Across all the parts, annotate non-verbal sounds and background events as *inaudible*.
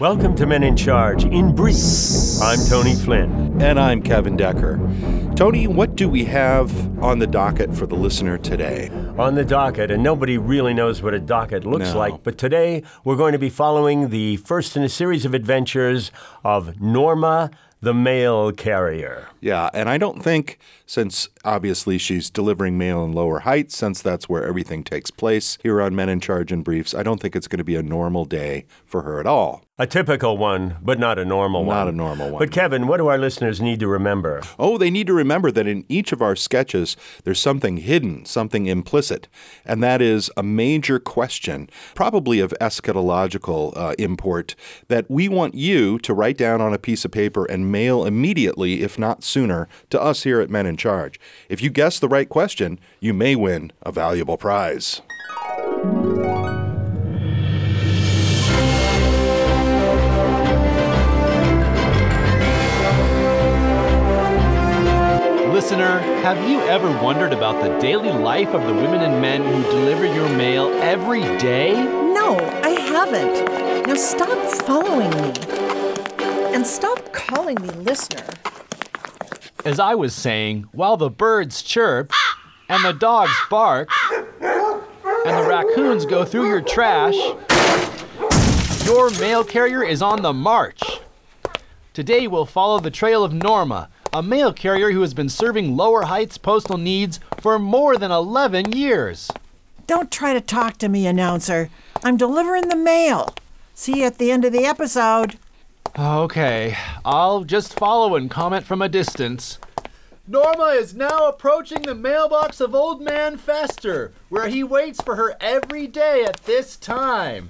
Welcome to Men in Charge. In brief, I'm Tony Flynn. And I'm Kevin Decker. Tony, what do we have on the docket for the listener today? On the docket, and nobody really knows what a docket looks No. like, but today we're going to be following the first in a series of adventures of Norma the mail carrier. Yeah, and I don't think, since obviously she's delivering mail in lower heights, since that's where everything takes place here on Men in Charge and Briefs, I don't think it's going to be a normal day for her at all. A typical one, but not a normal one. Not a normal one. But Kevin, what do our listeners need to remember? Oh, they need to remember that in each of our sketches, there's something hidden, something implicit, and that is a major question, probably of eschatological uh, import, that we want you to write down on a piece of paper and mail immediately, if not sooner, to us here at Men in Charge. If you guess the right question, you may win a valuable prize. Listener, have you ever wondered about the daily life of the women and men who deliver your mail every day? No, I haven't. Now stop following me. And stop calling me listener. As I was saying, while the birds chirp, and the dogs bark, and the raccoons go through your trash, your mail carrier is on the march. Today we'll follow the trail of Norma, a mail carrier who has been serving Lower Heights postal needs for more than 11 years. Don't try to talk to me, announcer. I'm delivering the mail. See you at the end of the episode. Okay, I'll just follow and comment from a distance. Norma is now approaching the mailbox of Old Man Fester, where he waits for her every day at this time.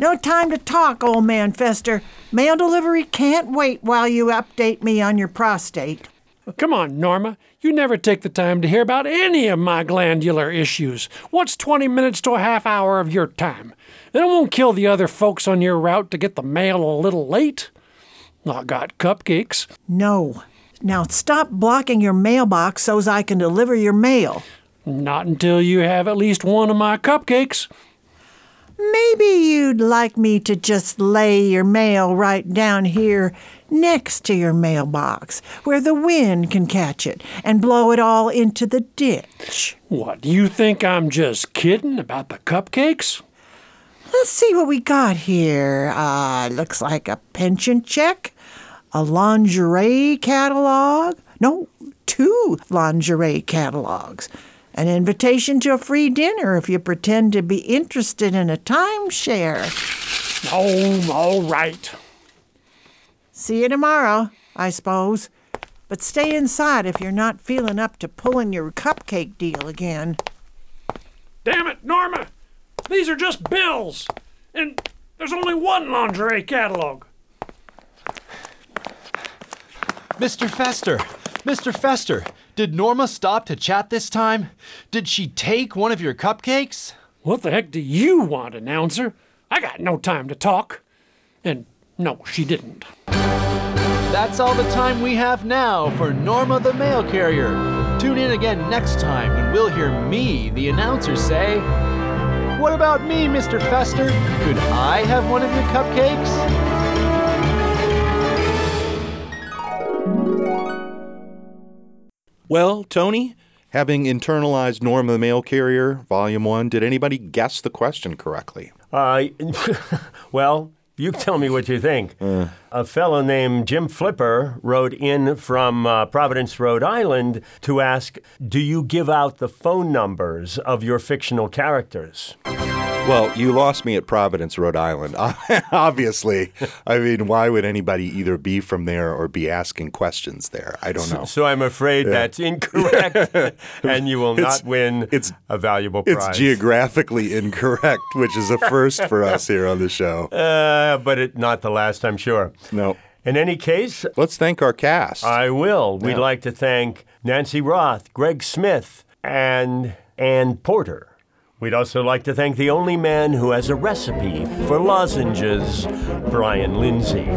No time to talk, old man Fester. Mail delivery can't wait while you update me on your prostate. Come on, Norma. You never take the time to hear about any of my glandular issues. What's 20 minutes to a half hour of your time? It won't kill the other folks on your route to get the mail a little late. I got cupcakes. No. Now stop blocking your mailbox so's I can deliver your mail. Not until you have at least one of my cupcakes. Maybe you'd like me to just lay your mail right down here next to your mailbox, where the wind can catch it and blow it all into the ditch. What, do you think I'm just kidding about the cupcakes? Let's see what we got here. Uh, looks like a pension check, a lingerie catalog. No, two lingerie catalogs. An invitation to a free dinner if you pretend to be interested in a timeshare. Oh, all right. See you tomorrow, I suppose. But stay inside if you're not feeling up to pulling your cupcake deal again. Damn it, Norma! These are just bills! And there's only one lingerie catalog. Mr. Fester! Mr. Fester! Did Norma stop to chat this time? Did she take one of your cupcakes? What the heck do you want, announcer? I got no time to talk. And no, she didn't. That's all the time we have now for Norma the Mail Carrier. Tune in again next time when we'll hear me, the announcer, say, What about me, Mr. Fester? Could I have one of your cupcakes? Well, Tony, having internalized Norma the Mail Carrier, Volume 1, did anybody guess the question correctly? Uh, *laughs* well, you tell me what you think. *laughs* A fellow named Jim Flipper wrote in from uh, Providence, Rhode Island to ask Do you give out the phone numbers of your fictional characters? Well, you lost me at Providence, Rhode Island. *laughs* Obviously. I mean, why would anybody either be from there or be asking questions there? I don't know. So I'm afraid that's *laughs* incorrect, and you will It's- not win it's- a valuable prize. It's geographically incorrect, which is a *laughs* first for us here on the show. uh, but it, not the last, I'm sure. No. In any case, Let's thank our cast. I will. We'd like to thank Nancy Roth, Greg Smith, and Ann Porter. We'd also like to thank the only man who has a recipe for lozenges, Brian Lindsay.